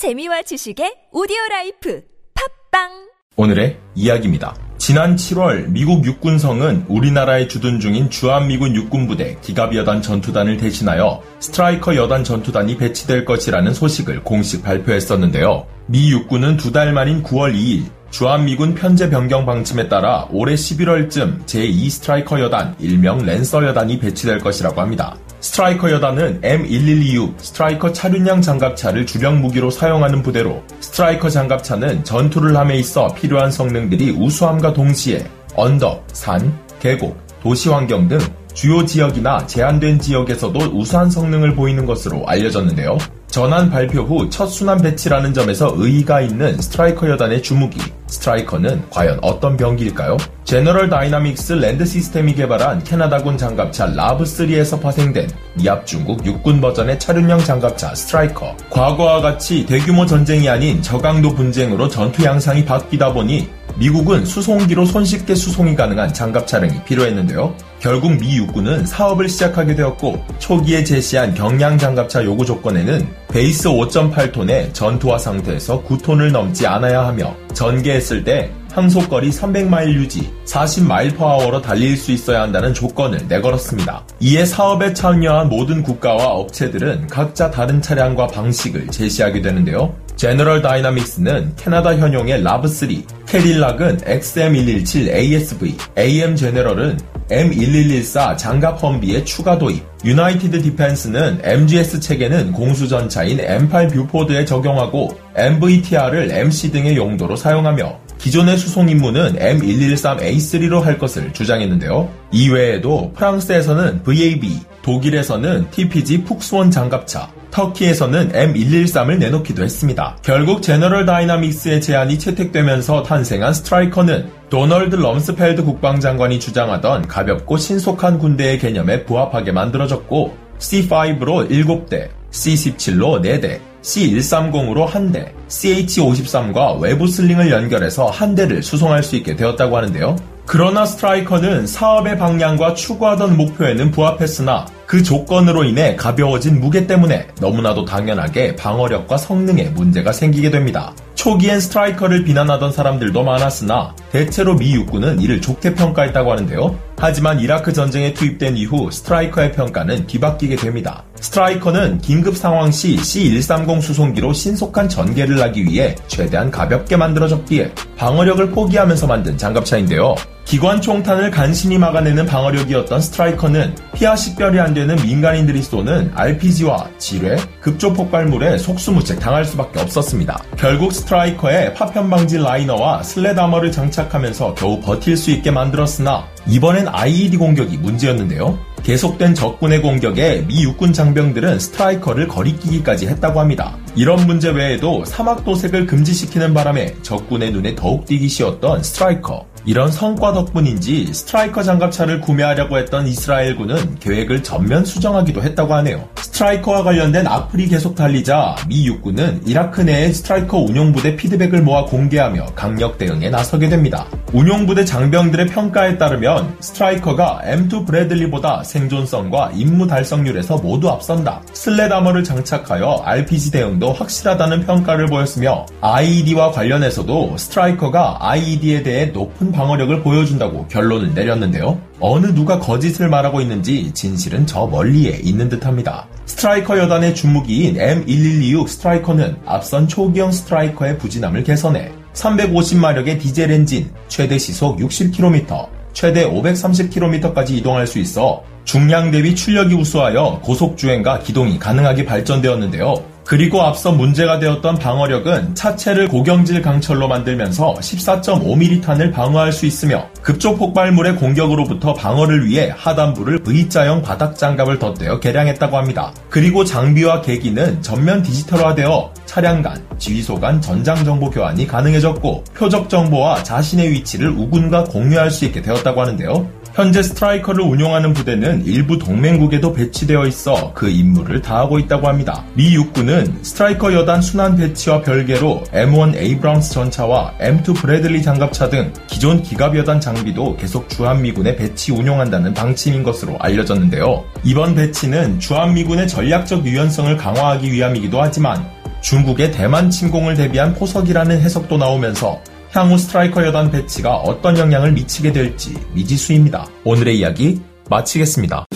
재미와 지식의 오디오 라이프 팟빵 오늘의 이야기입니다. 지난 7월 미국 육군성은 우리나라에 주둔 중인 주한미군 육군부대 기갑 여단 전투단을 대신하여 스트라이커 여단 전투단이 배치될 것이라는 소식을 공식 발표했었는데요. 미 육군은 두 달 만인 9월 2일 주한미군 편제 변경 방침에 따라 올해 11월쯤 제2 스트라이커 여단, 일명 랜서 여단이 배치될 것이라고 합니다. 스트라이커 여단은 M112U 스트라이커 차륜형 장갑차를 주력 무기로 사용하는 부대로 스트라이커 장갑차는 전투를 함에 있어 필요한 성능들이 우수함과 동시에 언덕, 산, 계곡, 도시 환경 등 주요 지역이나 제한된 지역에서도 우수한 성능을 보이는 것으로 알려졌는데요. 전환 발표 후 첫 순환 배치라는 점에서 의의가 있는 스트라이커 여단의 주무기. 스트라이커는 과연 어떤 병기일까요? General Dynamics Land Systems가 개발한 캐나다군 장갑차 LAV3에서 파생된 미합 중국 육군 버전의 차륜형 장갑차 스트라이커. 과거와 같이 대규모 전쟁이 아닌 저강도 분쟁으로 전투 양상이 바뀌다 보니 미국은 수송기로 손쉽게 수송이 가능한 장갑 차량이 필요했는데요. 결국 미 육군은 사업을 시작하게 되었고 초기에 제시한 경량 장갑차 요구 조건에는 베이스 5.8톤의 전투화 상태에서 9톤을 넘지 않아야 하며 전개했을 때 항속거리 300마일 유지, 40마일 per hour로 달릴 수 있어야 한다는 조건을 내걸었습니다. 이에 사업에 참여한 모든 국가와 업체들은 각자 다른 차량과 방식을 제시하게 되는데요. General Dynamics는 캐나다 현용의 LAV3, Cadillac은 XM117 ASV, AM 제너럴은 M1114 장갑 험비의 추가 도입, 유나이티드 디펜스는 MGS 체계는 공수전차인 M8 뷰포드에 적용하고 MVTR을 MC 등의 용도로 사용하며 기존의 수송 임무는 M113A3로 할 것을 주장했는데요. 이외에도 프랑스에서는 VAB, 독일에서는 TPz 푹스원 장갑차, 터키에서는 M113을 내놓기도 했습니다. 결국 제너럴 다이나믹스의 제안이 채택되면서 탄생한 스트라이커는 도널드 럼스펠드 국방장관이 주장하던 가볍고 신속한 군대의 개념에 부합하게 만들어졌고 C5로 7대, C17로 4대, C130으로 한 대, CH53과 외부 sling을 연결해서 한 대를 수송할 수 있게 되었다고 하는데요. 그러나 스트라이커는 사업의 방향과 추구하던 목표에는 부합했으나 그 조건으로 인해 가벼워진 무게 때문에 너무나도 당연하게 방어력과 성능에 문제가 생기게 됩니다. 초기엔 스트라이커를 비난하던 사람들도 많았으나 대체로 미 육군은 이를 좋게 평가했다고 하는데요. 하지만 이라크 전쟁에 투입된 이후 스트라이커의 평가는 뒤바뀌게 됩니다. 스트라이커는 긴급 상황 시 C-130 수송기로 신속한 전개를 하기 위해 최대한 가볍게 만들어졌기에 방어력을 포기하면서 만든 장갑차인데요. 기관 총탄을 간신히 막아내는 방어력이었던 스트라이커는 피아 식별이 안 되는 민간인들이 쏘는 RPG와 지뢰, 급조 폭발물에 속수무책 당할 수밖에 없었습니다. 결국 스트라이커의 파편 방지 liner와 slat armor를 장착 하면서 겨우 버틸 수 있게 만들었으나 이번엔 IED 공격이 문제였는데요. 계속된 적군의 공격에 미 육군 장병들은 스트라이커를 거리끼기까지 했다고 합니다. 이런 문제 외에도 사막 도색을 금지시키는 바람에 적군의 눈에 더욱 띄기 쉬웠던 스트라이커. 이런 성과 덕분인지 스트라이커 장갑차를 구매하려고 했던 이스라엘군은 계획을 전면 수정하기도 했다고 하네요. 스트라이커와 관련된 악플이 계속 달리자 미 육군은 이라크 내의 스트라이커 운용부대 피드백을 모아 공개하며 강력 대응에 나서게 됩니다. 운용부대 장병들의 평가에 따르면 스트라이커가 M2 브래들리보다 생존성과 임무 달성률에서 모두 앞선다. slat armor를 장착하여 RPG 대응도 확실하다는 평가를 보였으며 IED와 관련해서도 스트라이커가 IED에 대해 높은 방어력을 보여준다고 결론을 내렸는데요. 어느 누가 거짓을 말하고 있는지 진실은 저 멀리에 있는 듯합니다. 스트라이커 여단의 주무기인 M112 스트라이커는 앞선 초기형 스트라이커의 부진함을 개선해 350마력의 디젤 엔진, 최대 시속 60km, 최대 530km까지 이동할 수 있어 중량 대비 출력이 우수하여 고속주행과 기동이 가능하게 발전되었는데요. 그리고 앞서 문제가 되었던 방어력은 차체를 고경질 강철로 만들면서 14.5mm 탄을 방어할 수 있으며 급조 폭발물의 공격으로부터 방어를 위해 하단부를 V자형 바닥 장갑을 덧대어 개량했다고 합니다. 그리고 장비와 계기는 전면 디지털화되어 차량 간, 지휘소 간 전장 정보 교환이 가능해졌고 표적 정보와 자신의 위치를 우군과 공유할 수 있게 되었다고 하는데요. 현재 스트라이커를 운용하는 부대는 일부 동맹국에도 배치되어 있어 그 임무를 다하고 있다고 합니다. 미 육군은 스트라이커 여단 순환 배치와 별개로 M1 에이브람스 전차와 M2 브래들리 장갑차 등 기존 기갑 여단 장비도 계속 주한미군에 배치 운용한다는 방침인 것으로 알려졌는데요. 이번 배치는 주한미군의 전략적 유연성을 강화하기 위함이기도 하지만 중국의 대만 침공을 대비한 포석이라는 해석도 나오면서 향후 스트라이커 여단 배치가 어떤 영향을 미치게 될지 미지수입니다. 오늘의 이야기 마치겠습니다.